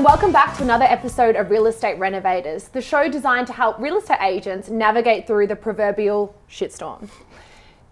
And welcome back to another episode of Real Estate Renovators, the show designed to help real estate agents navigate through the proverbial shitstorm.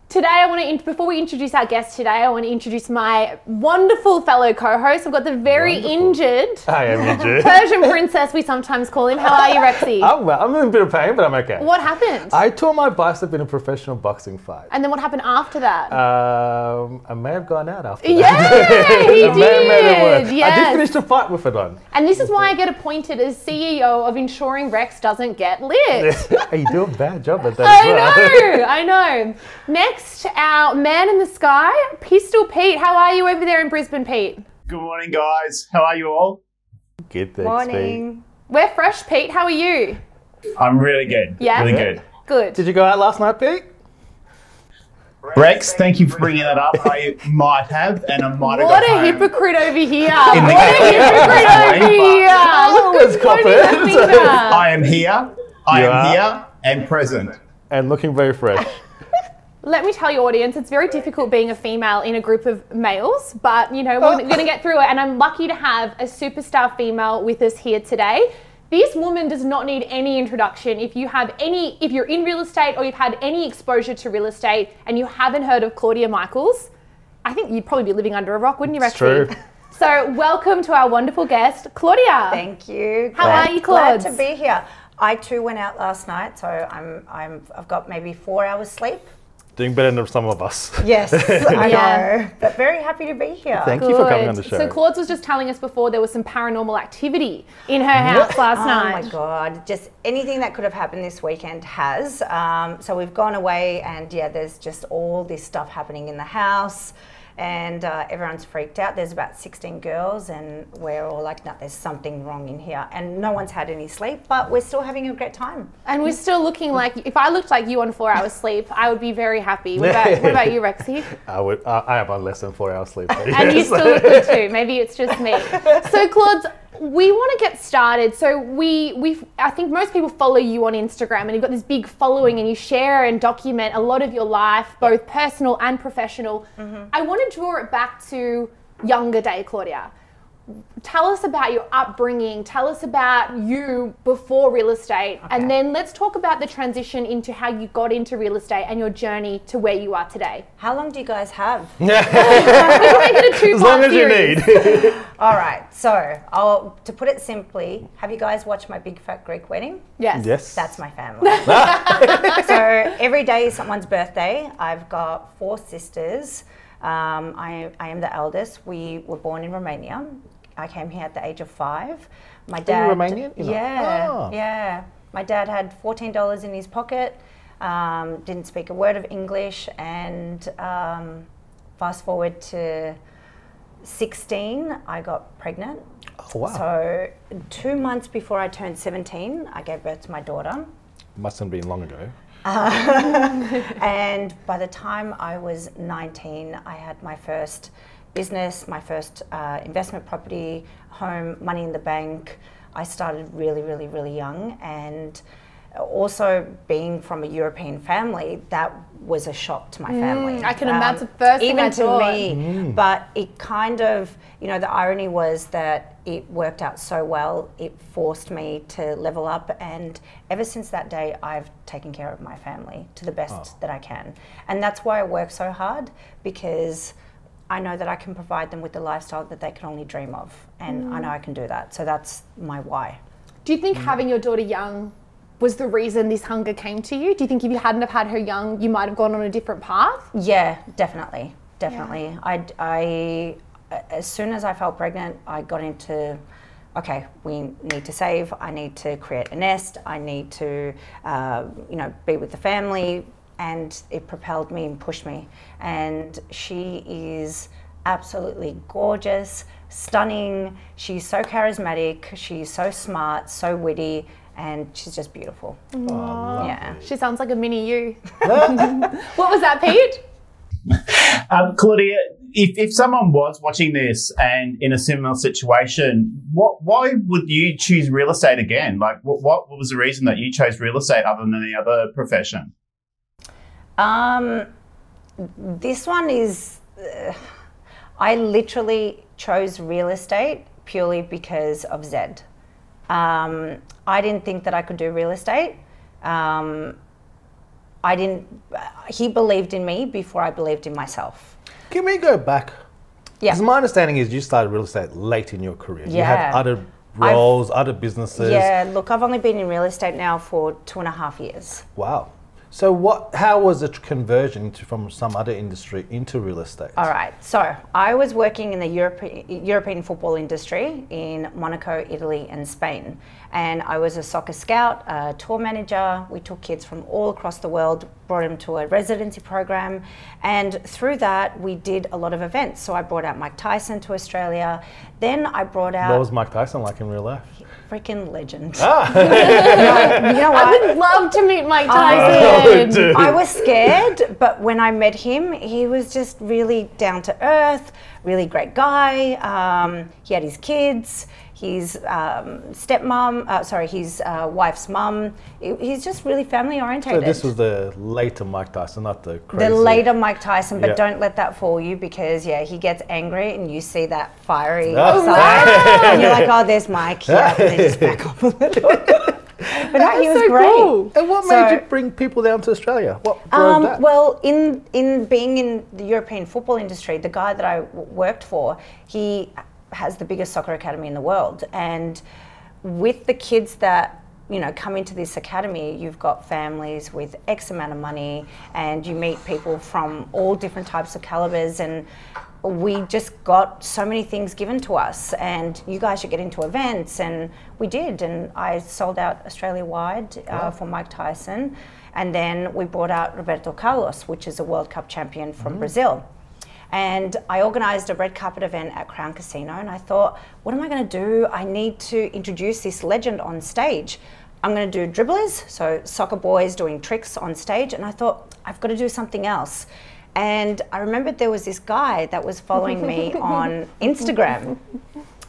Today, I want to, before we introduce our guest today, I want to introduce my wonderful fellow co host. I've got the very Wonderful. injured I am injured. Persian princess, we sometimes call him. How are you, Rexy? I'm, well, I'm in a bit of pain, but I'm okay. What happened? I tore my bicep in a professional boxing fight. and then what happened after that? Um, I may have gone out after yeah, that. he I may have made it work. did. I did finish the fight with it on. and this is why I get appointed as CEO of ensuring Rex doesn't get lit. you do a bad job at that I well. know, I know. Next, our man in the sky, Pistol Pete. How are you over there in Brisbane, Pete? Good morning, guys. How are you all? Good thanks, Morning. We're fresh, Pete. How are you? I'm really good. Yeah? Really good. Good. Did you go out last night, Pete? Rex, thank you for bringing that up. I might have, and I might have what got a home. hypocrite over here. In the what a hypocrite over here. Oh, look cop at it. pointing. I am here. I You am are? here and present. And looking very fresh. Let me tell your audience, it's very difficult being a female in a group of males, but you know, we're oh. going to get through it. And I'm lucky to have a superstar female with us here today. This woman does not need any introduction. If you have any, if you're in real estate or you've had any exposure to real estate and you haven't heard of Claudia Michaels, I think you'd probably be living under a rock, wouldn't you, It's Rexy? true. So, welcome to our wonderful guest, Claudia. Thank you. How Glad- are you, Claudia? Glad to be here. I too went out last night, so I'm I'm I've got maybe four hours sleep. Doing better than some of us. Yes, I Yeah. know. But very happy to be here. Thank you for coming on the show. So Claude was just telling us before there was some paranormal activity in her house last Oh night. Oh my god! Just anything that could have happened this weekend has. Um, so we've gone away, and yeah, there's just all this stuff happening in the house, and uh, everyone's freaked out. There's about 16 girls, and we're all like, "No, there's something wrong in here," and no one's had any sleep, but we're still having a great time. And we're still looking like, if I looked like you on four hours sleep, I would be very happy. What about, what about you, Rexy? I would. I have on less than four hours sleep. And you still look good too. Maybe it's just me. So, Claude, we want to get started. So, we, we, I think most people follow you on Instagram, and you've got this big following, and you share and document a lot of your life, both personal and professional. Mm-hmm. I want to draw it back to younger day, Claudia. Tell us about your upbringing. Tell us about you before real estate, and then let's talk about the transition into how you got into real estate and your journey to where you are today. How long do you guys have? We can make it a two-part as long as you series. need. All right. So, I'll, to put it simply, have you guys watched my Big Fat Greek Wedding? Yes. yes. That's my family. so every day is someone's birthday. I've got four sisters. Um, I, I am the eldest. We were born in Romania. I came here at the age of five. My dad. Romanian? You're not- Yeah, Oh. yeah. My dad had fourteen dollars in his pocket. Um, didn't speak a word of English, and um, fast forward to sixteen, I got pregnant. Oh, wow. So, two months before I turned 17, I gave birth to my daughter. Must have been long ago. And by the time I was 19, I had my first business, my first uh, investment property, home, money in the bank. I started really, really, really young. And also being from a European family, that was a shock to my family. Mm, I can imagine. The first thing even I to thought. me. But it kind of, you know, the irony was that it worked out so well. It forced me to level up, and ever since that day, I've taken care of my family to the best that I can, and that's why I work so hard because. I know that I can provide them with the lifestyle that they can only dream of, and I know I can do that. So that's my why. Do you think having your daughter young was the reason this hunger came to you? Do you think if you hadn't have had her young, you might have gone on a different path? Yeah, definitely, definitely. I, I, as soon as I felt pregnant, I got into, okay, we need to save. I need to create a nest. I need to, uh, you know, be with the family, and it propelled me and pushed me. And she is absolutely gorgeous, stunning. She's so charismatic. She's so smart, so witty, and she's just beautiful. Yeah. She sounds like a mini you. what was that, Pete? Um, Claudia, if, if someone was watching this and in a similar situation, what why would you choose real estate again? Like, what, what was the reason that you chose real estate other than any other profession? Um, this one is. Uh, I literally chose real estate purely because of Zed. Um, I didn't think that I could do real estate. Um, I didn't. He believed in me before I believed in myself. Can we go back? Yeah. Because my understanding is you started real estate late in your career. Yeah. You had other I've- roles, other businesses. Yeah, look, I've only been in real estate now for two and a half years. Wow. So what? How was the conversion into, from some other industry into real estate? All right, so I was working in the European, European football industry in Monaco, Italy, and Spain. And I was a soccer scout, a tour manager. We took kids from all across the world, brought them to a residency program. And through that, we did a lot of events. So I brought out Mike Tyson to Australia. Then I brought out What was Mike Tyson like in real life? Freaking legend. Ah. No, you know what? I would love to meet Mike Oh, Tyson. dude. I was scared, but when I met him, he was just really down to earth, really great guy. Um, he had his kids, his um, stepmom, uh, sorry, his uh, wife's mum. He- He's just really family So this was the later Mike Tyson, not the crazy. the later Mike Tyson, but Yeah. don't let that fool you because yeah, he gets angry and you see that fiery Oh, side, and you're like, oh, there's Mike, yeah, and then just back up a little. but no, he was so great. cool. And what So- made you bring people down to Australia? What drove Um, that? well, in in being in the European football industry, the guy that I w- worked for, he has the biggest soccer academy in the world, and with the kids that you know come into this academy, you've got families with X amount of money, and you meet people from all different types of calibers and. We just got so many things given to us, and you guys should get into events, and we did. And I sold out Australia wide uh, for Mike Tyson, and then we brought out Roberto Carlos, which is a World Cup champion from Brazil. And I organised a red carpet event at Crown Casino, and I thought, what am I going to do? I need to introduce this legend on stage. I'm going to do dribblers, so soccer boys doing tricks on stage, and I thought, I've got to do something else. And I remembered there was this guy that was following me on Instagram.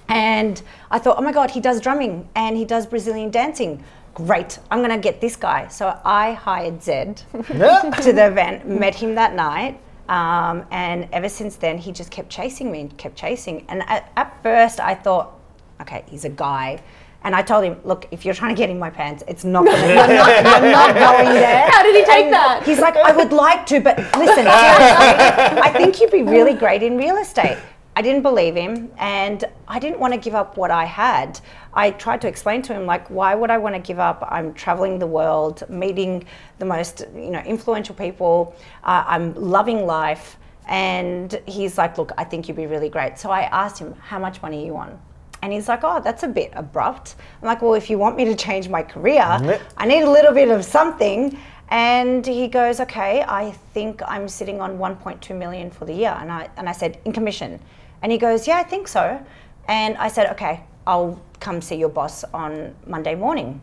And I thought, oh my God, he does drumming and he does Brazilian dancing. Great, I'm gonna get this guy. So I hired Zed Yeah. to the event, met him that night. Um, and ever since then, he just kept chasing me and kept chasing. And at, at first, I thought, okay, he's a guy. And I told him, look, if you're trying to get in my pants, it's not gonna, you're, not, you're not going there. How did he take And that? He's like, I would like to, but listen, I think you'd be really great in real estate. I didn't believe him and I didn't want to give up what I had. I tried to explain to him like why would I want to give up? I'm traveling the world, meeting the most, you know, influential people. Uh, I'm loving life and he's like, "Look, I think you'd be really great." So I asked him, "How much money are you on?" And he's like, "Oh, that's a bit abrupt." I'm like, "Well, if you want me to change my career, I need a little bit of something." And he goes, "Okay, I think I'm sitting on 1.2 million for the year." And I and I said, "In commission." And he goes, "Yeah, I think so." And I said, "Okay, I'll come see your boss on Monday morning."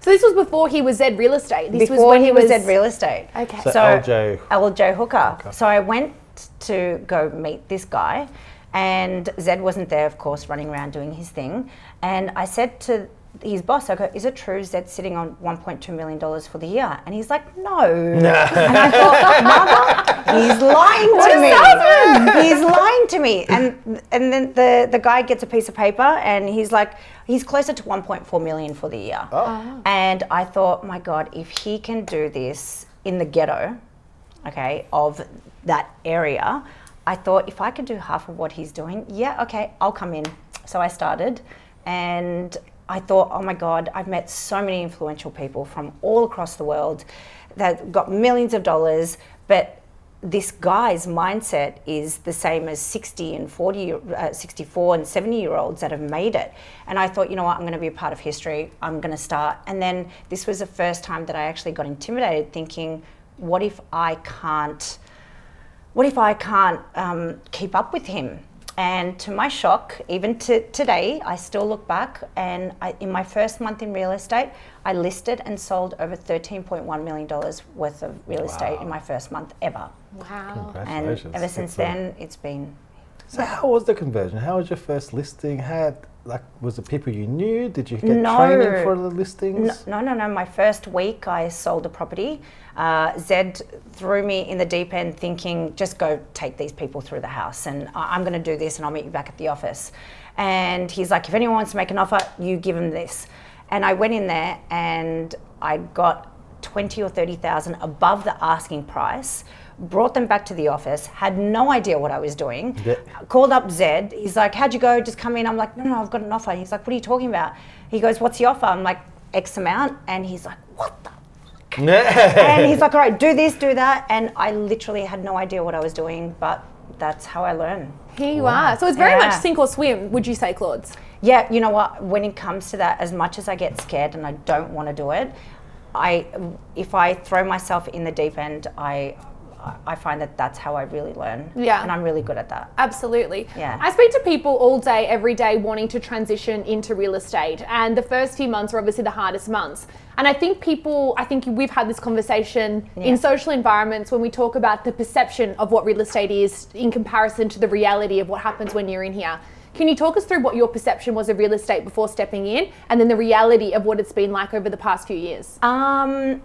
So this was before he was Zed Real Estate. This Before when he was at real estate. Okay. So LJ LJ Hooker. So I went to go meet this guy, and Zed wasn't there, of course, running around doing his thing. And I said to his boss, I go, is it true Zed's sitting on $1.2 million for the year? And he's like, no. and I thought, mother, he's lying to me. He's lying to me. And and then the, the guy gets a piece of paper and he's like, he's closer to 1.4 million for the year. Oh. oh. And I thought, my God, if he can do this in the ghetto, okay, of that area, I thought if I could do half of what he's doing, yeah, okay, I'll come in. So I started and I thought, oh my God, I've met so many influential people from all across the world that got millions of dollars, but this guy's mindset is the same as 60 and 40, uh, 64 and 70 year olds that have made it. And I thought, you know what, I'm going to be a part of history. I'm going to start. And then this was the first time that I actually got intimidated, thinking, what if I can't? What if I can't um, keep up with him? And to my shock, even to today, I still look back and I, in my first month in real estate, I listed and sold over $13.1 million worth of real estate in my first month ever. Wow. And ever since Excellent. then, it's been So how was the conversion? How was your first listing? Had like was it people you knew? Did you get No. training for the listings? no, no, no. My first week, I sold a property. Uh, Zed threw me in the deep end, thinking, just go take these people through the house, and I- I'm going to do this, and I'll meet you back at the office. And he's like, if anyone wants to make an offer, you give them this. And I went in there and I got 20 or 30,000 above the asking price. Brought them back to the office, had no idea what I was doing. Yeah. Called up Zed. He's like, How'd you go? Just come in. I'm like, No, no, I've got an offer. He's like, What are you talking about? He goes, What's the offer? I'm like, X amount. And he's like, What the and he's like, all right, do this, do that. And I literally had no idea what I was doing, but that's how I learn. Here you are. So it's very much sink or swim, would you say, Claude? Yeah, you know what? When it comes to that, as much as I get scared and I don't want to do it, I if I throw myself in the deep end, I I find that that's how I really learn. Yeah. and I'm really good at that. Absolutely. Yeah. I speak to people all day, every day, wanting to transition into real estate. And the first few months are obviously the hardest months. And I think people, I think we've had this conversation Yeah. in social environments when we talk about the perception of what real estate is in comparison to the reality of what happens when you're in here. Can you talk us through what your perception was of real estate before stepping in and then the reality of what it's been like over the past few years? Um,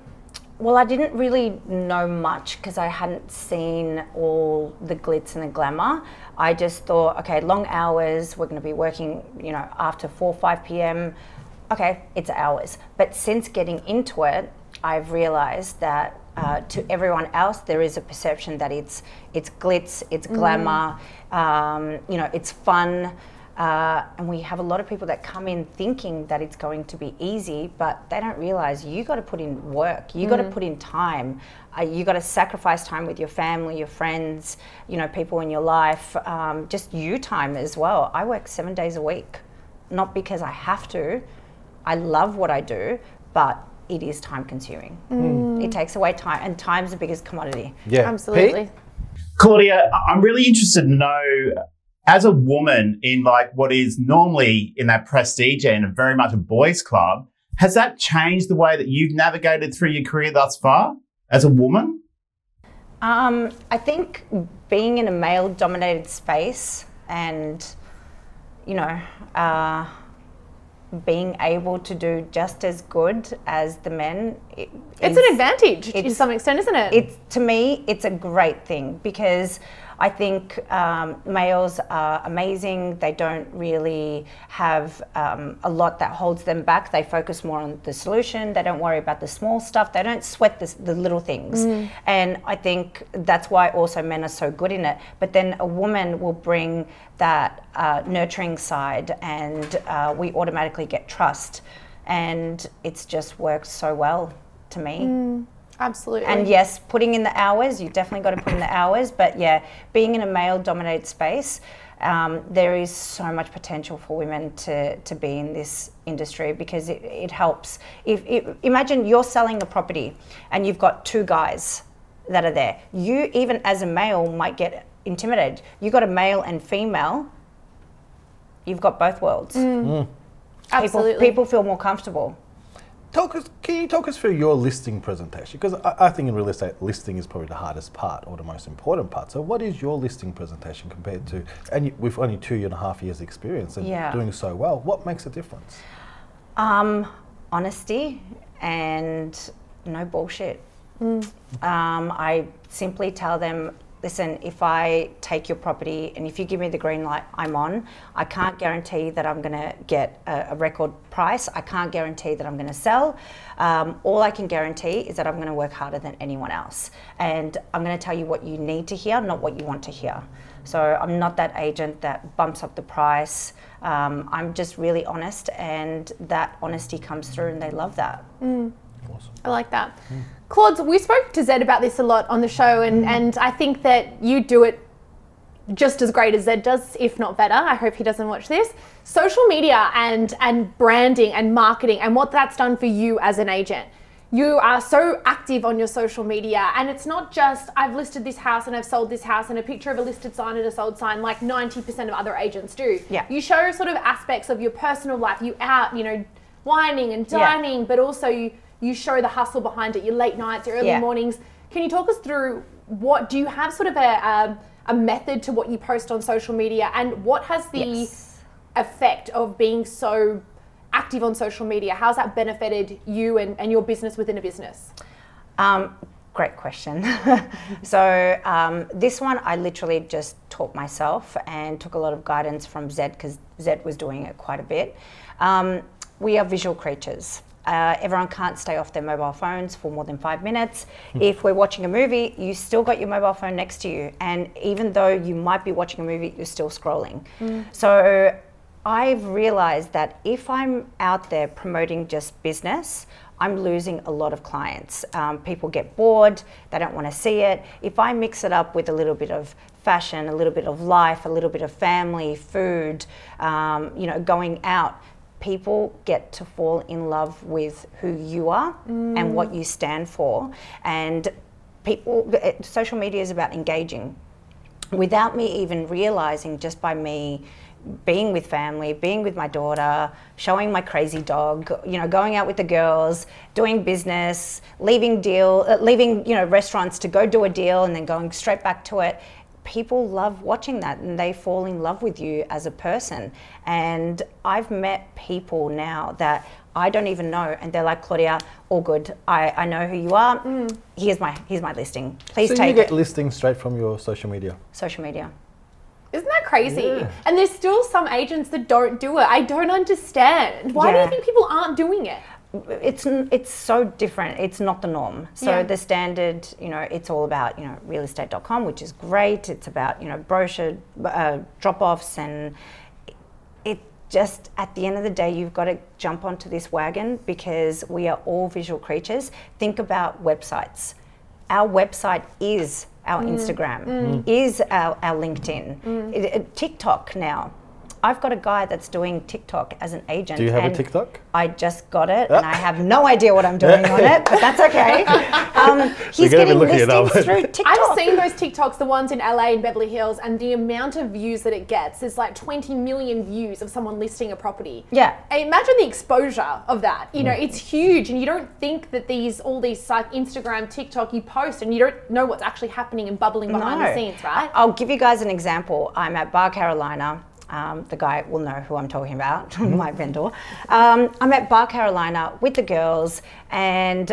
well, I didn't really know much because I hadn't seen all the glitz and the glamour. I just thought, okay, long hours, we're going to be working, you know, after 4 5 p.m. Okay, it's hours. But since getting into it, I've realized that uh, to everyone else, there is a perception that it's it's glitz, it's glamour, um, you know, it's fun. Uh, and we have a lot of people that come in thinking that it's going to be easy, but they don't realize you got to put in work, you got to put in time, uh, you got to sacrifice time with your family, your friends, you know, people in your life, um, just you time as well. I work seven days a week, not because I have to. I love what I do, but it is time consuming. It takes away time, and time's the biggest commodity. yeah. Absolutely. Pete? Claudia, I'm really interested to know, as a woman in like what is normally in that prestige and very much a boys' club, has that changed the way that you've navigated through your career thus far as a woman? Um, I think being in a male dominated space and, you know, uh, being able to do just as good as the men. It, It's is- an advantage to some extent, isn't it? it's to me it's a great thing because I think um, males are amazing. They don't really have um, a lot that holds them back. They focus more on the solution. They don't worry about the small stuff. They don't sweat the, the little things. And I think that's why also men are so good in it. But then a woman will bring that uh, nurturing side, and uh, we automatically get trust. And it's just worked so well to me. Absolutely. And yes, putting in the hours, you definitely got to put in the hours. But yeah, being in a male dominated space, um, there is so much potential for women to, to be in this industry because it, it helps. If, if Imagine you're selling a property and you've got two guys that are there. You, even as a male, might get intimidated. You've got a male and female, you've got both worlds. People, Absolutely. people feel more comfortable. Talk us, can you talk us through your listing presentation? Because I, I think in real estate, listing is probably the hardest part or the most important part. So, what is your listing presentation compared to, and you, with only two and a half years' experience and Yeah. doing so well, what makes a difference? Um, honesty and no bullshit. Um, I simply tell them, listen, if I take your property and if you give me the green light, I'm on. I can't guarantee that I'm going to get a, a record price. I can't guarantee that I'm going to sell. Um, all I can guarantee is that I'm going to work harder than anyone else. And I'm going to tell you what you need to hear, not what you want to hear. So I'm not that agent that bumps up the price. Um, I'm just really honest, and that honesty comes through, and they love that. I like that. Claude, we spoke to Zed about this a lot on the show, and, mm. and I think that you do it just as great as Zed does, if not better. I hope he doesn't watch this. Social media and and branding and marketing and what that's done for you as an agent. You are so active on your social media, and it's not just I've listed this house and I've sold this house and a picture of a listed sign and a sold sign like 90% of other agents do. Yeah. You show sort of aspects of your personal life. You out, you know, wining and Yeah. dining, but also you you show the hustle behind it. Your late nights, your early Yeah. mornings. Can you talk us through what do you have sort of a um, a method to what you post on social media, and what has the Yes. effect of being so active on social media? How's that benefited you and, and your business within a business? Um, great question. so um, this one, I literally just taught myself and took a lot of guidance from Zed because Zed was doing it quite a bit. Um, we are visual creatures. Uh, everyone can't stay off their mobile phones for more than five minutes. if we're watching a movie, you still got your mobile phone next to you, and even though you might be watching a movie, you're still scrolling. So I've realized that if I'm out there promoting just business, I'm losing a lot of clients. Um, people get bored, they don't want to see it. If I mix it up with a little bit of fashion, a little bit of life, a little bit of family, food, um, you know, going out, people get to fall in love with who you are and what you stand for. And people, social media is about engaging without me even realizing just by me being with family, being with my daughter, showing my crazy dog, you know, going out with the girls, doing business, leaving deal, uh, leaving you know restaurants to go do a deal and then going straight back to it. People love watching that and they fall in love with you as a person. And I've met people now that I don't even know, and they're like, Claudia, all good. I, I know who you are. Mm. Here's my here's my listing. Please take it." so you take get it. listings straight from your social media. Social media. Isn't that crazy? Yeah. And there's still some agents that don't do it. I don't understand. Why do you think people aren't doing it? It's it's so different. It's not the norm. So Yeah. the standard, you know, it's all about you know realestate.com, which is great. It's about you know brochure uh, drop-offs and it just at the end of the day you've got to jump onto this wagon because we are all visual creatures. Think about websites. Our website is our Mm. Instagram, is our, our LinkedIn, It- it- TikTok now. I've got a guy that's doing TikTok as an agent. Do you have a and TikTok? I just got it, and I have no idea what I'm doing on it, but that's okay. Um, he's gonna be getting looking it up. listings through TikTok. I've seen those TikToks, the ones in LA and Beverly Hills, and the amount of views that it gets is like 20 million views of someone listing a property. Yeah. And imagine the exposure of that. You know, Mm. it's huge, and you don't think that these all these like Instagram, TikTok, you post, and you don't know what's actually happening and bubbling behind the scenes, right? I'll give you guys an example. I'm at Bar Carolina. Um, the guy will know who I'm talking about, my vendor. Um, I'm at Bar Carolina with the girls, and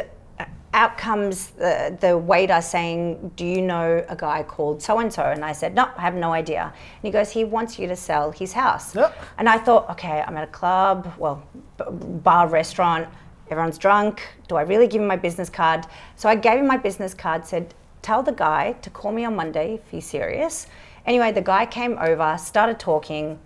out comes the, the waiter saying, Do you know a guy called so and so? And I said, No, I have no idea. And he goes, He wants you to sell his house. Yep. And I thought, Okay, I'm at a club, well, bar, restaurant, everyone's drunk. Do I really give him my business card? So I gave him my business card, said, Tell the guy to call me on Monday if he's serious. Anyway, the guy came over, started talking,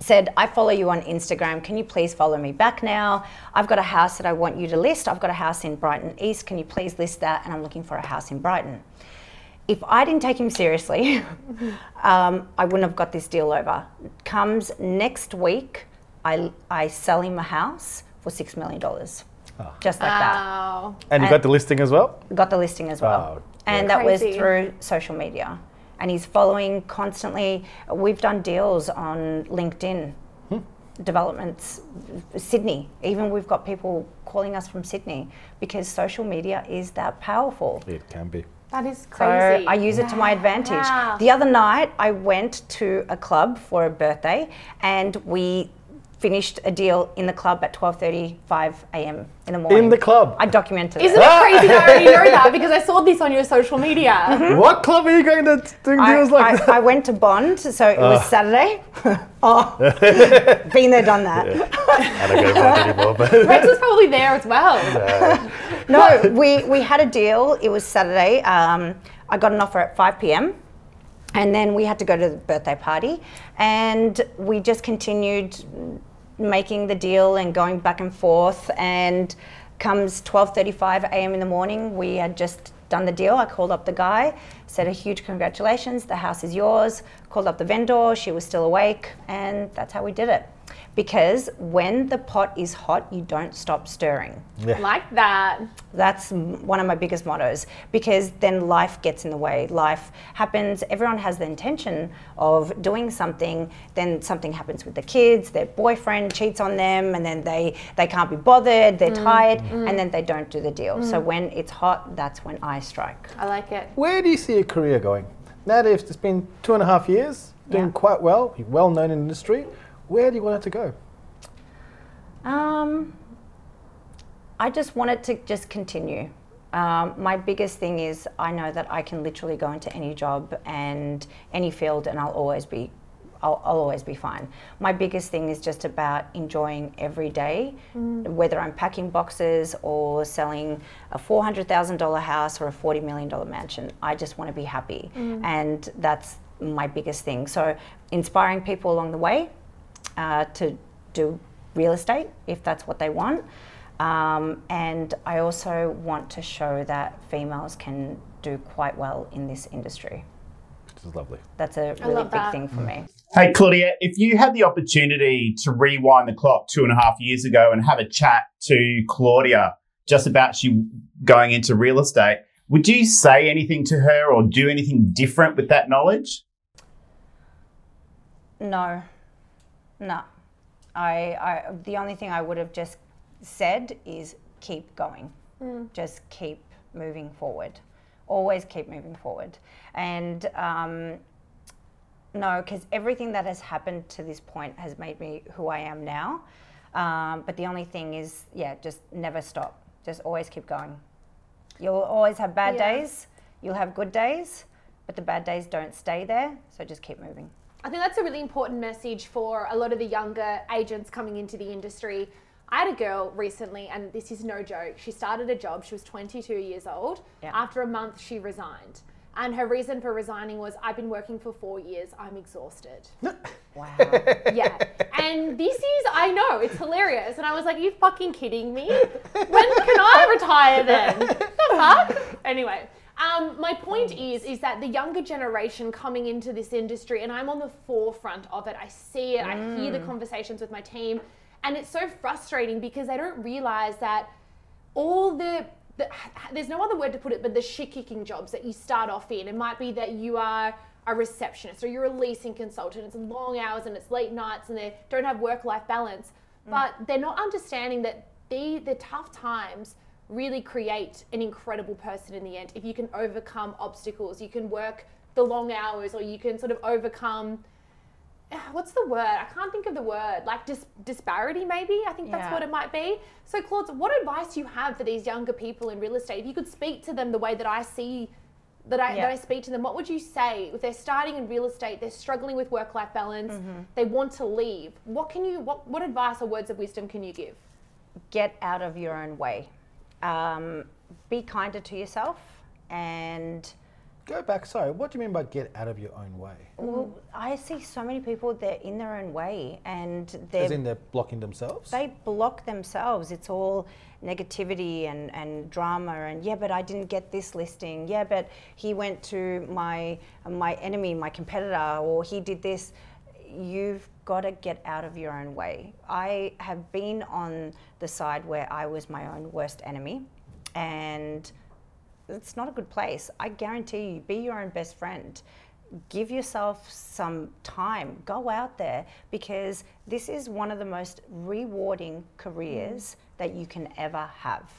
said, I follow you on Instagram. Can you please follow me back now? I've got a house that I want you to list. I've got a house in Brighton East. Can you please list that? And I'm looking for a house in Brighton. If I didn't take him seriously, um, I wouldn't have got this deal over. Comes next week, I, I sell him a house for $6 million. Just like that. And you And- got the listing as well? Got the listing as well. Oh, and that was through social media. And he's following constantly. We've done deals on LinkedIn, Hmm. developments, Sydney. Even we've got people calling us from Sydney because social media is that powerful. It can be. That is So crazy. I use it to my advantage. Wow. The other night, I went to a club for a birthday, and we finished a deal in the club at 12:35 a.m. in the morning. In the club? I documented Isn't it. it crazy that I already know that because I saw this on your social media? What club are you going to do I, deals like I, that? I went to Bond, so it was Saturday. oh, been there, done that. I don't go Bond anymore, but Rex was probably there as well. No, we, we had a deal. It was Saturday. Um, I got an offer at 5 p.m. And then we had to go to the birthday party. And we just continued making the deal and going back and forth. And comes 12.35 a.m. in the morning, we had just done the deal. I called up the guy, said a huge congratulations, the house is yours. Called up the vendor, she was still awake. And that's how we did it. Because when the pot is hot, you don't stop stirring. Like that. That's one of my biggest mottos because then life gets in the way. Life happens, everyone has the intention of doing something, then something happens with the kids, their boyfriend cheats on them, and then they, they can't be bothered, they're mm. tired, mm. and then they don't do the deal. So mm. when it's hot, that's when I strike. I like it. where do you see your career going? Now that it's been two and a half years, doing Yeah. quite well, well known in the industry, where do you want it to go? Um, I just want it to just continue. Um, my biggest thing is I know that I can literally go into any job and any field, and I'll always be, I'll, I'll always be fine. My biggest thing is just about enjoying every day, whether I'm packing boxes or selling a four hundred thousand dollar house or a forty million dollar mansion. I just want to be happy, and that's my biggest thing. So inspiring people along the way uh, to do real estate if that's what they want. Um, and I also want to show that females can do quite well in this industry. Which is lovely. That's a really big that. thing for me. Hey, Claudia, if you had the opportunity to rewind the clock two and a half years ago and have a chat to Claudia just about she going into real estate, would you say anything to her or do anything different with that knowledge? No, no. I, I the only thing I would have just said is keep going. Just keep moving forward. Always keep moving forward. And um, no, because everything that has happened to this point has made me who I am now. Um, but the only thing is, yeah, just never stop. Just always keep going. You'll always have bad Yeah. days. You'll have good days, but the bad days don't stay there. So just keep moving. I think that's a really important message for a lot of the younger agents coming into the industry. I had a girl recently, and this is no joke. She started a job, she was 22 years old. Yeah. After a month, she resigned. And her reason for resigning was I've been working for four years, I'm exhausted. Wow. Yeah. and this is, I know, it's hilarious. And I was like, Are you fucking kidding me? When can I retire then? The fuck? Anyway. Um, my point is, is that the younger generation coming into this industry, and I'm on the forefront of it. I see it. I hear the conversations with my team, and it's so frustrating because they don't realize that all the, the there's no other word to put it, but the shit kicking jobs that you start off in. It might be that you are a receptionist or you're a leasing consultant. It's long hours and it's late nights and they don't have work life balance. But they're not understanding that the the tough times really create an incredible person in the end. If you can overcome obstacles, you can work the long hours, or you can sort of overcome what's the word? I can't think of the word. Like dis- disparity, maybe. I think that's Yeah. what it might be. So, Claude, what advice do you have for these younger people in real estate? If you could speak to them the way that I see, that I, Yeah. that I speak to them, what would you say if they're starting in real estate? They're struggling with work-life balance. Mm-hmm. They want to leave. What can you? What what advice or words of wisdom can you give? get out of your own way. Um, be kinder to yourself and Go back. Sorry, what do you mean by get out of your own way? well, I see so many people they're in their own way and they're As in they're blocking themselves? they block themselves. It's all negativity and, and drama and yeah, but I didn't get this listing. Yeah, but he went to my my enemy, my competitor, or he did this. You've got to get out of your own way. I have been on the side where I was my own worst enemy, and it's not a good place. I guarantee you, be your own best friend. Give yourself some time. Go out there because this is one of the most rewarding careers mm. that you can ever have.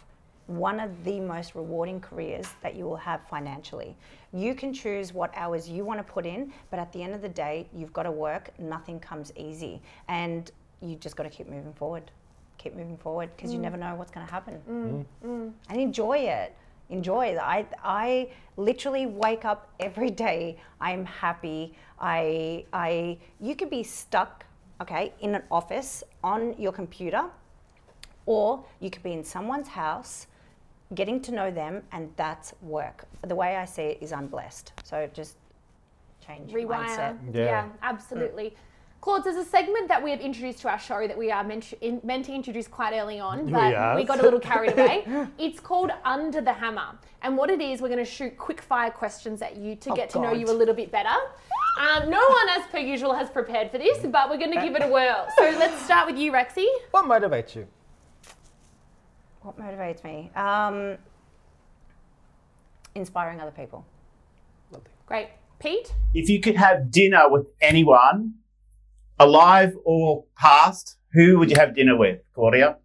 One of the most rewarding careers that you will have financially. You can choose what hours you want to put in, but at the end of the day, you've got to work. Nothing comes easy. And you just got to keep moving forward. Keep moving forward because you mm. never know what's going to happen mm, mm-hmm. mm. and enjoy it. Enjoy it. I, I literally wake up every day. I'm happy. I, I, you could be stuck, okay, in an office on your computer, or you could be in someone's house, getting to know them, and that's work. The way I see it is I'm blessed. So just change your Rewire. mindset. Yeah, Yeah. absolutely. Claude, there's a segment that we have introduced to our show that we are meant, in, meant to introduce quite early on, but we, got a little carried away. it's called Under the Hammer. And what it is, we're going to shoot quick fire questions at you to Oh, get to know you a little bit better. Um, no one, as per usual, has prepared for this, but we're going to give it a whirl. So let's start with you, Rexy. What motivates you? What motivates me? Um, inspiring other people. Lovely. Great. Pete? If you could have dinner with anyone, alive or past, who would you have dinner with, Claudia?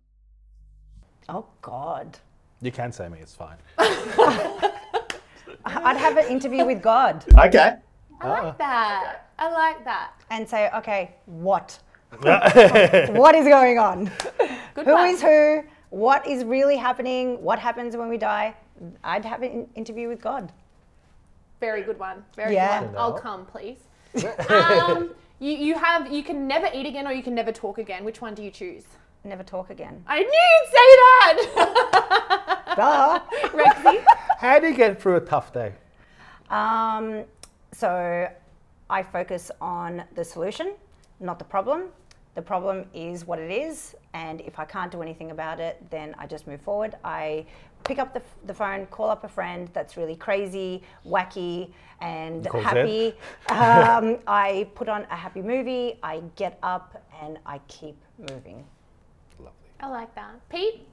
Oh God. You can say me, it's fine. I'd have an interview with God Okay. I like that. I like that. and say, okay, what? what is going on? Good Who one. is who? What is really happening? What happens when we die? I'd have an interview with God. Very good one. Very Yeah. good one. I'll come, please. um, you, you have you can never eat again or you can never talk again. Which one do you choose? Never talk again. I knew you'd say that, Duh. Rexy. How do you get through a tough day? Um, so I focus on the solution, not the problem. The problem is what it is, and if I can't do anything about it, then I just move forward. I pick up the, the phone, call up a friend that's really crazy, wacky, and Call happy. um, I put on a happy movie, I get up, and I keep moving. Lovely. I like that. Pete,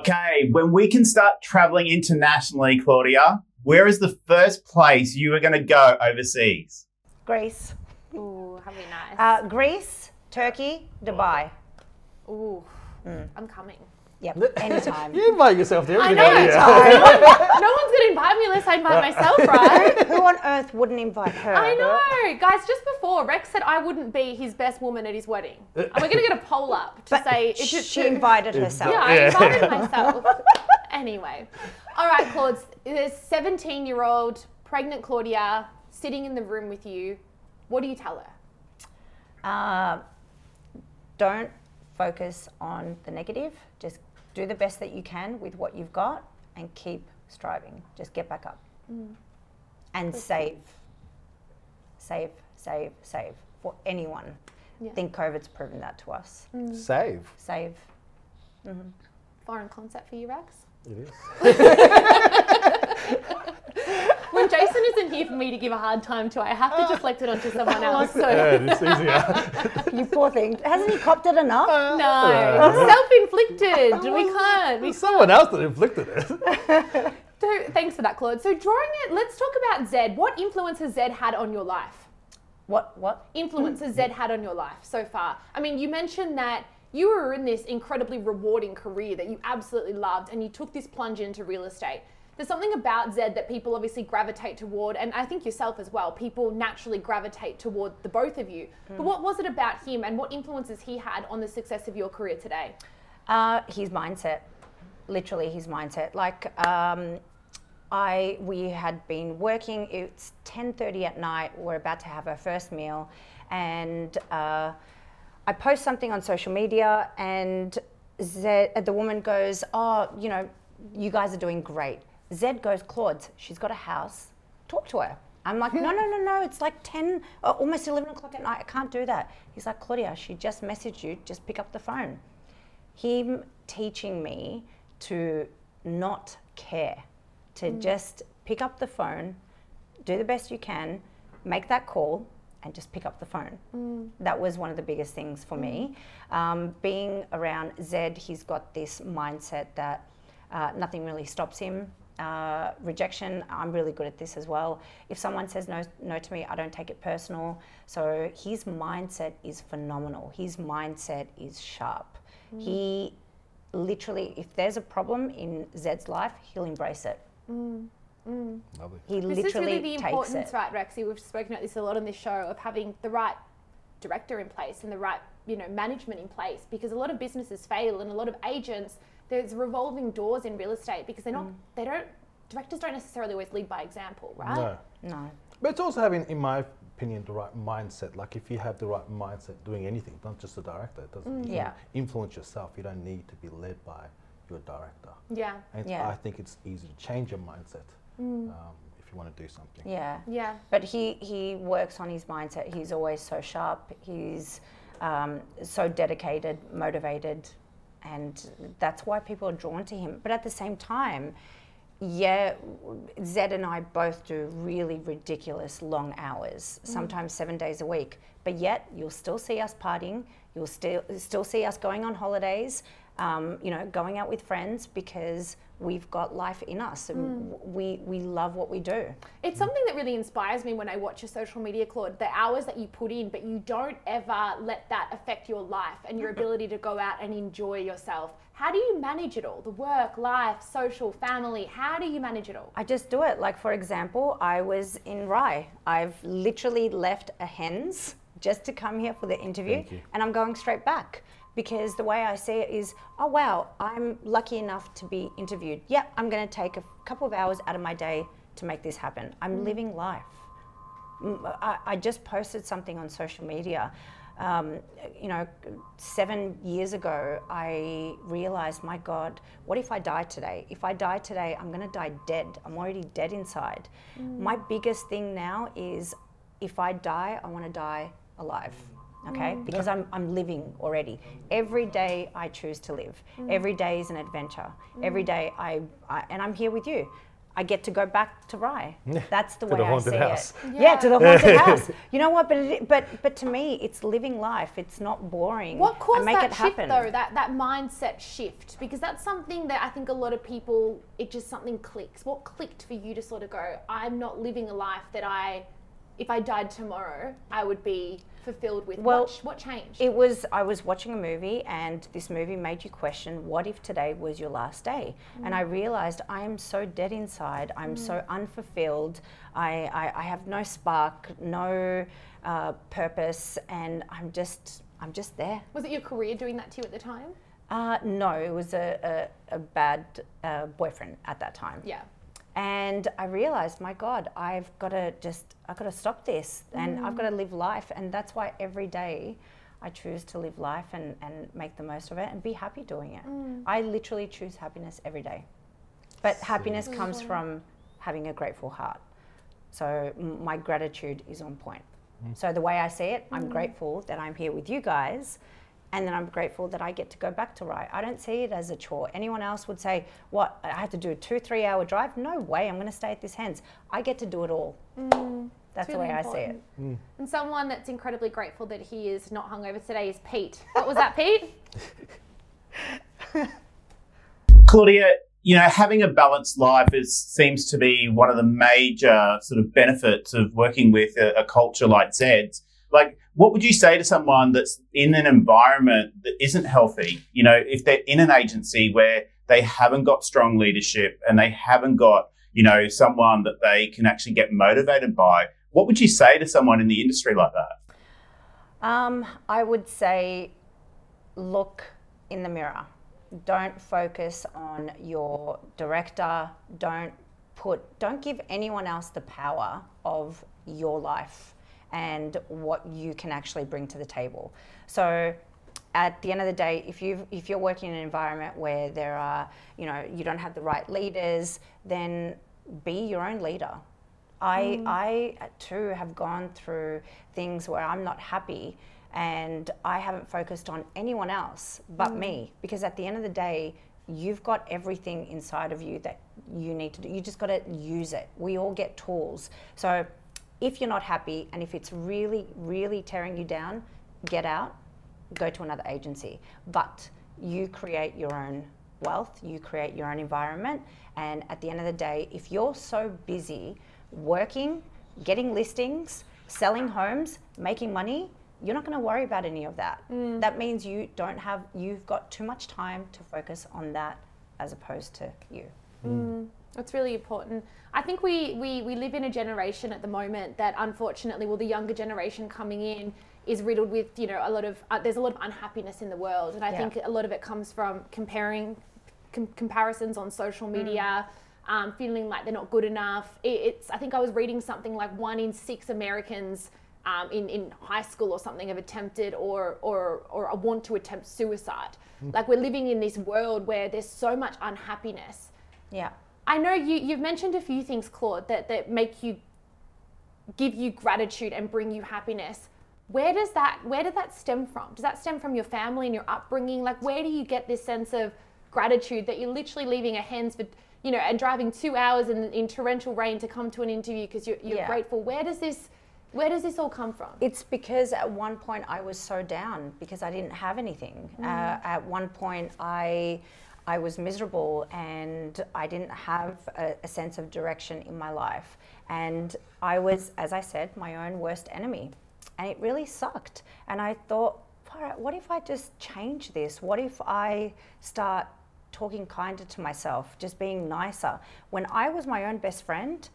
Okay, when we can start traveling internationally, Claudia, where is the first place you are going to go overseas? Greece. ooh, that'd be nice. Uh, Greece, Turkey, Dubai. ooh, I'm coming. Yep, anytime. You invite yourself to I everything. know. don't you? no one's gonna invite me unless I invite myself, right? Who on earth wouldn't invite her? I know, guys. Just before Rex said I wouldn't be his best woman at his wedding, and we're gonna get a poll up to But say is it she invited herself. Yeah, I Yeah. invited myself. anyway, all right, Claude. There's 17-year-old pregnant Claudia sitting in the room with you. What do you tell her? Uh, don't focus on the negative. Just do the best that you can with what you've got and keep striving. Just get back up. Mm. And save. Save, save, save for anyone. Yeah. I think COVID's proven that to us. Mm. Save. Save. Mm-hmm. Foreign concept for you, Rex. It is. When Jason isn't here for me to give a hard time to, I have to oh. deflect it onto someone else. So Yeah, it's easier. You poor thing. Hasn't he copped it enough? no, self-inflicted. We oh. can't. We It's someone else that inflicted it. So thanks for that, Claude. So drawing it, let's talk about Zed. What influence has Zed had on your life? What? What? Influence has Zed had on your life so far? I mean, you mentioned that you were in this incredibly rewarding career that you absolutely loved, and you took this plunge into real estate. There's something about Zed that people obviously gravitate toward, and I think yourself as well. People naturally gravitate toward the both of you. But what was it about him, and what influences he had on the success of your career today? Uh, his mindset, literally his mindset. Like um, I, we had been working. It's ten thirty at night. We're about to have our first meal, and uh, I post something on social media, and Zed, the woman goes, "Oh, you know, you guys are doing great." Zed goes, "Claude, she's got a house. Talk to her." I'm like, no, no, no, no. It's like 10, uh, almost 11 o'clock at night. I can't do that. He's like, Claudia, she just messaged you. Just pick up the phone him teaching me to not care, to just pick up the phone, do the best you can, make that call, and just pick up the phone. That was one of the biggest things for me. Um, being around Zed, he's got this mindset that uh, nothing really stops him. Uh, rejection, I'm really good at this as well. If someone says no, no to me, I don't take it personal. So his mindset is phenomenal. His mindset is sharp. He literally, if there's a problem in Zed's life, he'll embrace it. Lovely. He This literally is really the takes importance, it. right, Rexy? We've spoken about this a lot on this show of having the right director in place and the right, you know, management in place because a lot of businesses fail and a lot of agents there's revolving doors in real estate because they're not Mm. they don't directors don't necessarily always lead by example, right? No. No. But it's also having, in my opinion, the right mindset. Like if you have the right mindset doing anything, not just the director, it doesn't you Yeah. influence yourself. You don't need to be led by your director. Yeah. And Yeah. I think it's easy to change your mindset um, if you want to do something. Yeah. Yeah. But he, he works on his mindset. He's always so sharp. He's um, so dedicated, motivated, and that's why people are drawn to him. But at the same time, yeah, Zed and I both do really ridiculous long hours, sometimes seven days a week. But yet, you'll still see us partying. You'll still still see us going on holidays. Um, you know, going out with friends because we've got life in us and hmm. w we we love what we do. It's something that really inspires me when I watch your social media, Claude. The hours that you put in, but you don't ever let that affect your life and your ability to go out and enjoy yourself. How do you manage it all? The work, life, social, family. How do you manage it all? I just do it. Like for example, I was in Rye. I've literally left a hens just to come here for the interview, and I'm going straight back because the way I see it is, oh wow, I'm lucky enough to be interviewed. Yeah, I'm going to take a couple of hours out of my day to make this happen. I'm living life. Mm, I, I just posted something on social media. Um, you know, seven years ago, I realized, my God, what if I die today? If I die today, I'm going to die dead. I'm already dead inside. My biggest thing now is if I die, I want to die alive. Okay, mm. because I'm, I'm living already. Every day I choose to live. Mm. Every day is an adventure. Mm. Every day I, I, and I'm here with you. I get to go back to Rye. That's the To way the I see house. it. Yeah. Yeah. to the haunted house. You know what? But it, but but to me, it's living life. It's not boring. What I caused make that it shift happen. though? That that mindset shift because that's something that I think a lot of people it just something clicks. What clicked for you to sort of go? I'm not living a life that I, if I died tomorrow, I would be fulfilled with. Well, what, what changed? It was I was watching a movie and this movie made you question what if today was your last day? And I realized I am so dead inside. I'm so unfulfilled. I, I, I have no spark, no uh, purpose, and I'm just I'm just there. was it your career doing that to you at the time? Uh, no, it was a, a, a bad uh, boyfriend at that time. Yeah. And I realized, my God, I've got to just, I've got to stop this and I've got to mm. live life. And that's why every day I choose to live life and, and make the most of it and be happy doing it. Mm. I literally choose happiness every day. But happiness comes from having a grateful heart. So m- my gratitude is on point. Mm. So the way I see it, I'm grateful that I'm here with you guys. And then I'm grateful that I get to go back to Rye. I don't see it as a chore. Anyone else would say, What, I have to do a two, three hour drive? No way, I'm going to stay at this hands. I get to do it all. Mm, that's the really way I see it. important. Mm. And someone that's incredibly grateful that he is not hungover today is Pete. What was that, Pete? Claudia, you know, having a balanced life is seems to be one of the major sort of benefits of working with a, a culture like Zed's. Like, what would you say to someone that's in an environment that isn't healthy? You know, if they're in an agency where they haven't got strong leadership and they haven't got, you know, someone that they can actually get motivated by, what would you say to someone in the industry like that? Um, I would say look in the mirror. Don't focus on your director. Don't put don't give anyone else the power of your life and what you can actually bring to the table. So at the end of the day, if you if you're working in an environment where there are, you know, you don't have the right leaders, then be your own leader. I mm. I too have gone through things where I'm not happy and I haven't focused on anyone else but mm. me because at the end of the day you've got everything inside of you that you need to do. You just got to use it. We all get tools. So if you're not happy and if it's really really tearing you down get out go to another agency. But you create your own wealth you create your own environment and at the end of the day if you're so busy working getting listings selling homes making money you're not going to worry about any of that. Mm. That means you don't have you've got too much time to focus on that as opposed to you mm. That's really important. I think we, we, we live in a generation at the moment that unfortunately, well, the younger generation coming in is riddled with, you know, a lot of, uh, there's a lot of unhappiness in the world. And I Yeah. think a lot of it comes from comparing, com- comparisons on social media, um, feeling like they're not good enough. It, it's, I think I was reading something like one in six Americans um, in, in high school or something have attempted or, or, or want to attempt suicide. Like we're living in this world where there's so much unhappiness. yeah I know you, you've mentioned a few things, Claude, that, that make you give you gratitude and bring you happiness. Where does that where did that stem from? Does that stem from your family and your upbringing? Like where do you get this sense of gratitude that you're literally leaving a hens for you know and driving two hours in, in torrential rain to come to an interview because you're, you're Yeah. grateful? Where does this where does this all come from? It's because at one point I was so down because I didn't have anything. Uh, at one point I I was miserable and I didn't have a, a sense of direction in my life. And I was, as I said, my own worst enemy. And it really sucked. And I thought, what if I just change this? What if I start talking kinder to myself, just being nicer? When I was my own best friend,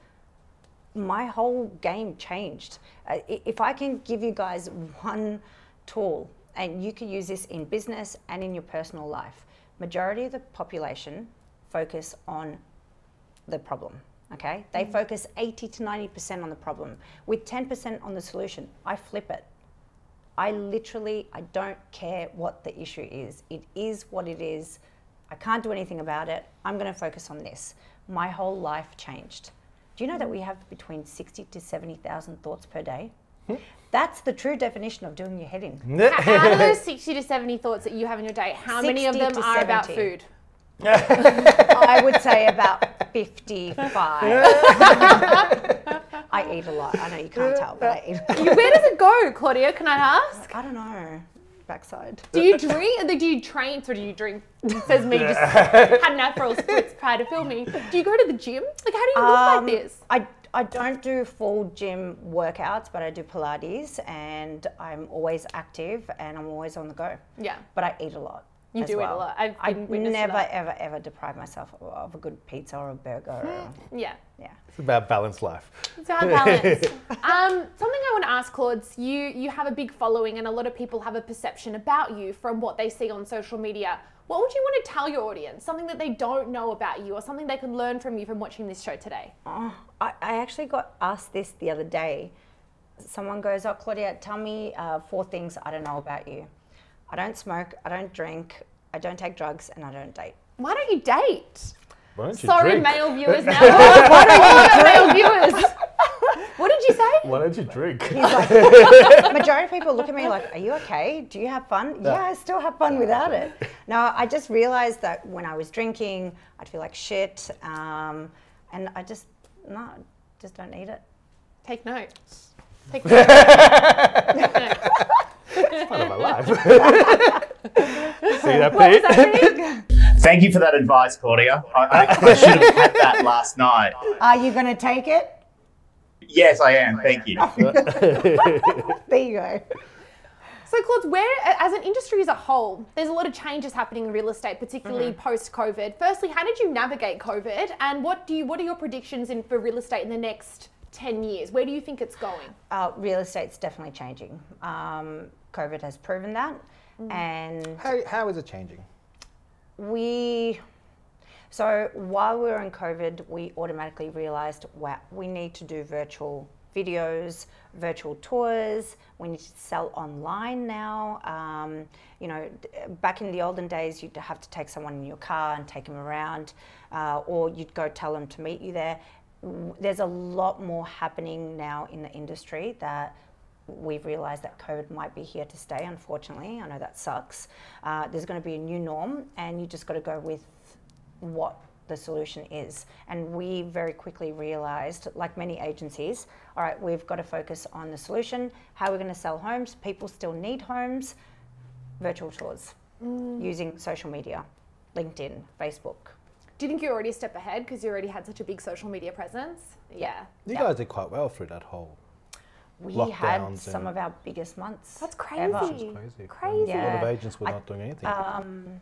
my whole game changed. Uh, if I can give you guys one tool and you can use this in business and in your personal life. Majority of the population focus on the problem. Okay, they mm. focus 80 to 90% on the problem with 10% on the solution. I flip it. I literally, I don't care what the issue is. It is what it is. I can't do anything about it. I'm going to focus on this. My whole life changed. Do you know that mm. we have between 60 to 70,000 thoughts per day? That's the true definition of doing your head in. Out of those 60 to 70 thoughts that you have in your day, how many of 60 them to are about 70. food? I would say about 55. I eat a lot. I know you can't tell, but I eat a lot. Where does it go, Claudia? Can I ask? I don't know. Backside. Do you drink? Do you train? So do you drink? Says me, just had an Aperol spritz prior to filming. Do you go to the gym? Like, how do you look Um, like this? I, I don't do full gym workouts, but I do Pilates and I'm always active and I'm always on the go. Yeah. But I eat a lot. You as do eat a lot. I've I been to never, that. ever, ever deprive myself of- of a good pizza or a burger. or, Yeah. yeah. It's about balanced life. It's about balance. um, ask, Claude, you you have a big following, and a lot of people have a perception about you from what they see on social media. What would you want to tell your audience? Something that they don't know about you, or something they can learn from you from watching this show today? Oh, I, I actually got asked this the other day. Someone goes, Oh, Claudia, tell me uh, four things I don't know about you. I don't smoke, I don't drink, I don't take drugs, and I don't date. Why don't you date? Why don't you Sorry, drink? male viewers now. Why don't you male viewers? What did you say? Why don't you drink? He's like, majority of people look at me like, "Are you okay? Do you have fun?" Yeah, I still have fun without it. No, I just realized that when I was drinking, I'd feel like shit, um, and I just no, just don't need it. Take notes. Take notes. Take notes. part of my life. See that, Pete? that? Thank you for that advice, Claudia. I, I, I should have had that last night. Are you going to take it? Yes, I am. Thank you. There you go. So, Claude, where, as an industry as a whole, there's a lot of changes happening in real estate, particularly post-COVID. Firstly, how did you navigate COVID, and what do you, what are your predictions in for real estate in the next ten years? Where do you think it's going? Uh, real estate's definitely changing. Um, COVID has proven that, and How, how is it changing? we so while we were in covid we automatically realized wow we need to do virtual videos virtual tours we need to sell online now um, you know back in the olden days you'd have to take someone in your car and take them around uh, or you'd go tell them to meet you there there's a lot more happening now in the industry that we've realised that COVID might be here to stay, unfortunately. I know that sucks. Uh, there's going to be a new norm, and you just got to go with what the solution is. And we very quickly realised, like many agencies, all right, we've got to focus on the solution. How we're going to sell homes. People still need homes. Virtual tours using social media, LinkedIn, Facebook. Do you think you're already a step ahead because you already had such a big social media presence? Yeah. You Yeah. guys did quite well through that whole. We had some of our biggest months. That's crazy. ever. Crazy. Crazy. A lot of agents were I- not doing anything. Um,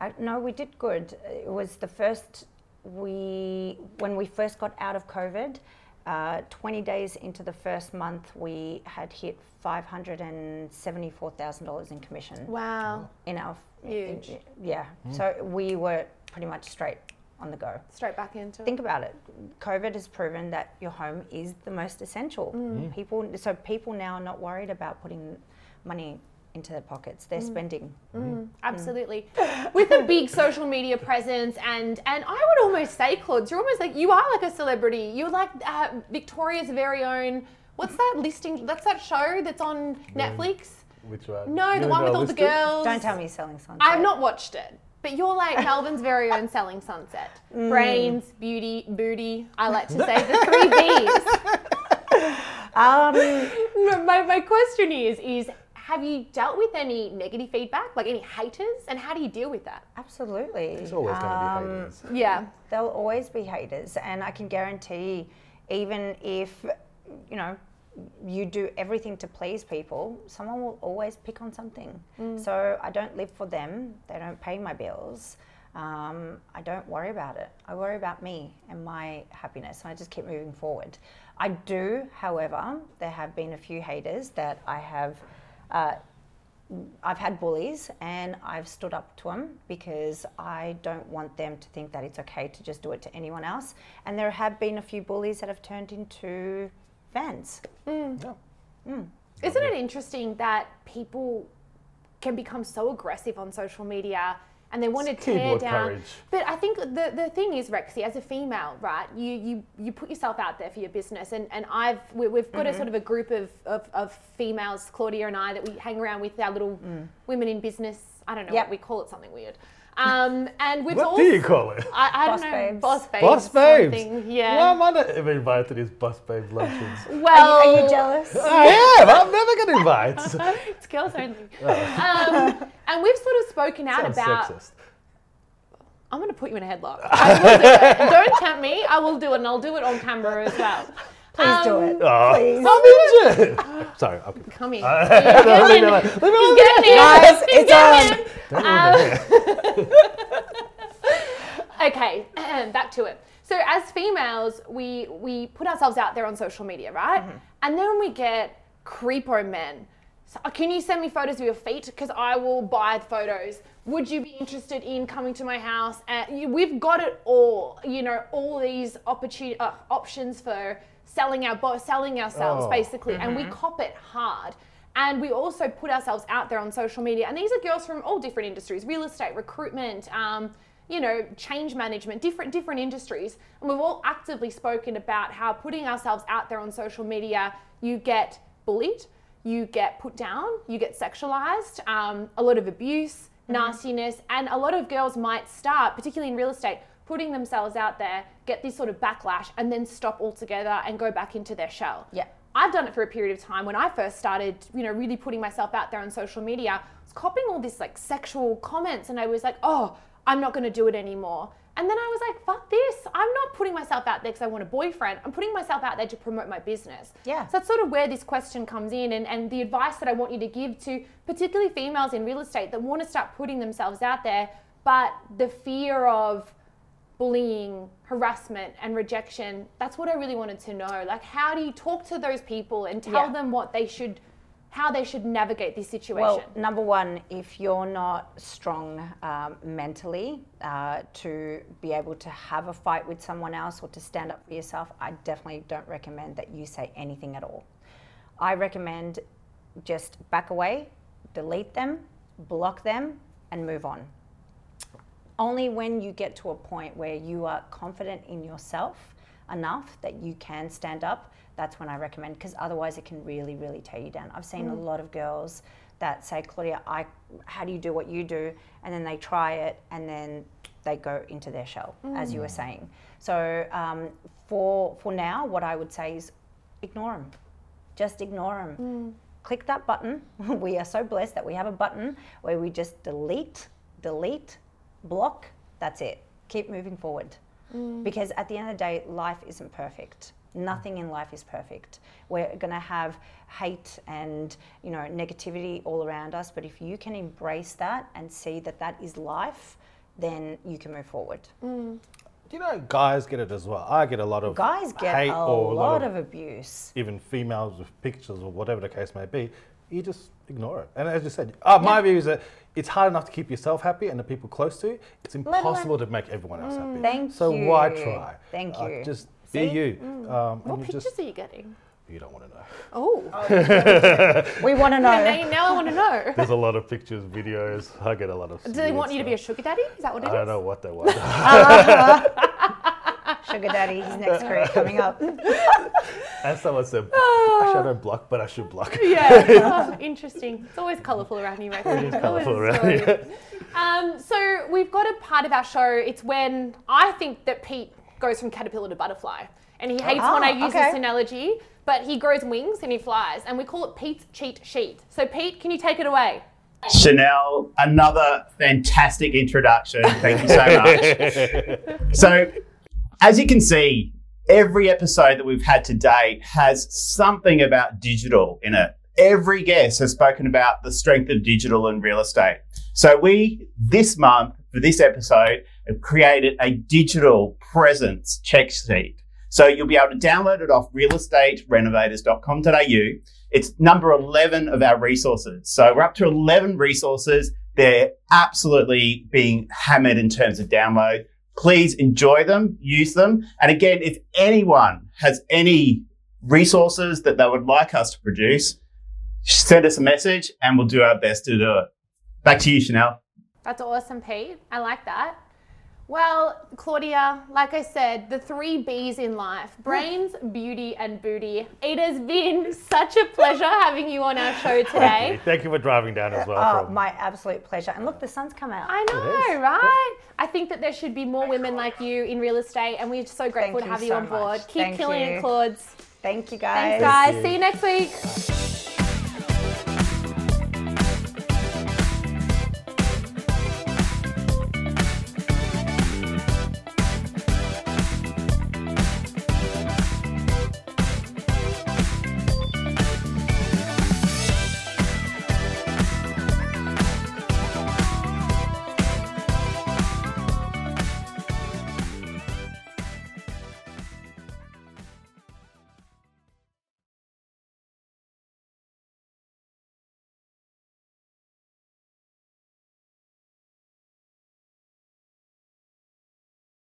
I, no, we did good. It was the first we when we first got out of COVID. Uh, 20 days into the first month, we had hit $574,000 in commission Wow. in our Huge. in- yeah. So we were pretty much straight on the go. Straight back into Think about it. COVID has proven that your home is the most essential. People, so people now are not worried about putting money into their pockets. They're mm. spending. Mm. Mm. Absolutely. With a big social media presence and and I would almost say, Claude, you're almost like you are like a celebrity. You're like uh, Victoria's very own. What's that listing? That's that show that's on Netflix. Which one? No, the one with all the girls. Don't tell me you're selling sunset. I have not watched it. But you're like Melbourne's very own selling sunset. Brains, beauty, booty. I like to say the three B's. Um, my, my question is is have you dealt with any negative feedback, like any haters, and how do you deal with that? absolutely. There's always going to Um, be haters. Yeah. There'll always be haters, and I can guarantee, even if you know you do everything to please people, someone will always pick on something. So I don't live for them. They don't pay my bills. Um, I don't worry about it. I worry about me and my happiness, and I just keep moving forward. I do, however, there have been a few haters that I have. Uh, I've had bullies and I've stood up to them because I don't want them to think that it's okay to just do it to anyone else. And there have been a few bullies that have turned into fans. Yeah. Isn't it interesting that people can become so aggressive on social media and they want to tear down? courage. But I think the, the thing is, Rexy, as a female, right, you, you, you put yourself out there for your business. And, and I've, we, we've got a mm-hmm. sort of a group of, of, of females, Claudia and I, that we hang around with our little mm. women in business. I don't know Yep. what we call it, something weird. Um, and we've What all. do you call it? I, I don't know. babes. Boss babes. Boss babes. something, Why Yeah. am I not ever invited to these boss babes luncheons? Well, Are you, are you jealous? I am. I'm never going to invite. it's girls only. Um, and we've sort of spoken out Sounds about. sexist. I'm going to put you in a headlock. I will do it. Don't tempt me. I will do it, and I'll do it on camera as well. Please do Um, it. Oh, Please. I'm injured. Sorry, I'll keep Come here. Leave Get it in. alone. Leave it alone. He's getting in. Guys, it's getting on. in. Don't ruin the hair. okay, back to it. So as females, we we put ourselves out there on social media, right? And then we get creepo men. So, uh, can you send me photos of your feet? Because I will buy the photos. Would you be interested in coming to my house? And you, we've got it all. You know, all these opportunity uh, options for selling our bo- selling ourselves, Oh. basically, and we cop it hard. And we also put ourselves out there on social media. And these are girls from all different industries: real estate, recruitment, um, you know, change management, different different industries. And we've all actively spoken about how putting ourselves out there on social media, you get bullied, you get put down, you get sexualized, um, a lot of abuse, nastiness, and a lot of girls might start, particularly in real estate, putting themselves out there, get this sort of backlash, and then stop altogether and go back into their shell. Yeah. I've done it for a period of time when I first started, you know, really putting myself out there on social media. I was copying all this like sexual comments and I was like, oh, I'm not going to do it anymore. And then I was like, fuck this. I'm not putting myself out there because I want a boyfriend. I'm putting myself out there to promote my business. Yeah. So that's sort of where this question comes in and, and the advice that I want you to give to particularly females in real estate that want to start putting themselves out there, but the fear of bullying, harassment, and rejection. That's what I really wanted to know. Like, how do you talk to those people and tell Yeah. them what they should, how they should navigate this situation? Well, number one, if you're not strong um, mentally uh, to be able to have a fight with someone else or to stand up for yourself, I definitely don't recommend that you say anything at all. I recommend just back away, delete them, block them, and move on. Only when you get to a point where you are confident in yourself enough that you can stand up, that's when I recommend, because otherwise it can really, really tear you down. I've seen a mm. lot of girls that say, Claudia, I, how do you do what you do? And then they try it and then they go into their shell, as you were mm. saying. So um, for, for now, what I would say is ignore them. Just ignore them. Mm. Click that button. we are so blessed that we have a button where we just delete, delete, block. That's it. Keep moving forward. Because at the end of the day, life isn't perfect. Nothing in life is perfect. We're going to have hate and you know negativity all around us, but if you can embrace that and see that that is life, then you can move forward. Do you know, guys get it as well. I get a lot of Guys get hate a or lot of abuse. even females with pictures or whatever the case may be. You just ignore it. And as you said, uh, my view is that it's hard enough to keep yourself happy and the people close to you. It's impossible to make everyone else happy. Thank so why try? Thank Uh, you. just See? be you. Um, what pictures just are you getting? you don't want to know. Oh, We want to now, know. now I want to know. There's a lot of pictures, videos. I get a lot of. Do they want you to be a sugar daddy? Is that what it I is? don't know what they want. Sugar daddy, his next career coming up. and someone said, actually, I don't block, but I should block. Yeah. Oh, interesting. It's always colourful around you, Rex. It is colourful a around story. here. Um, so we've got a part of our show. It's when I think that Pete goes from caterpillar to butterfly, and he hates when I Ah, use okay. this analogy. But he grows wings and he flies, and we call it Pete's cheat sheet. So Pete, can you take it away? Chanel, another fantastic introduction. Thank you so much. so, as you can see, every episode that we've had to date has something about digital in it. Every guest has spoken about the strength of digital and real estate. So, we, this month, for this episode, have created a digital presence check sheet. So, you'll be able to download it off realestaterenovators.com.au. It's number 11 of our resources. So we're up to 11 resources. They're absolutely being hammered in terms of download. Please enjoy them, use them. And again, if anyone has any resources that they would like us to produce, send us a message and we'll do our best to do it. Back to you, Chanel. That's awesome, Pete. I like that. Well, Claudia, like I said, the three B's in life brains, beauty, and booty. It has been such a pleasure having you on our show today. Thank you for driving down as well. Oh, from- my absolute pleasure. And look, the sun's come out. I know, right? I think that there should be more women like you in real estate, and we're so grateful Thank to have you so on board. much. Keep Thank killing you. it, Claudes. Thank you guys. Thanks, guys. you. See you next week.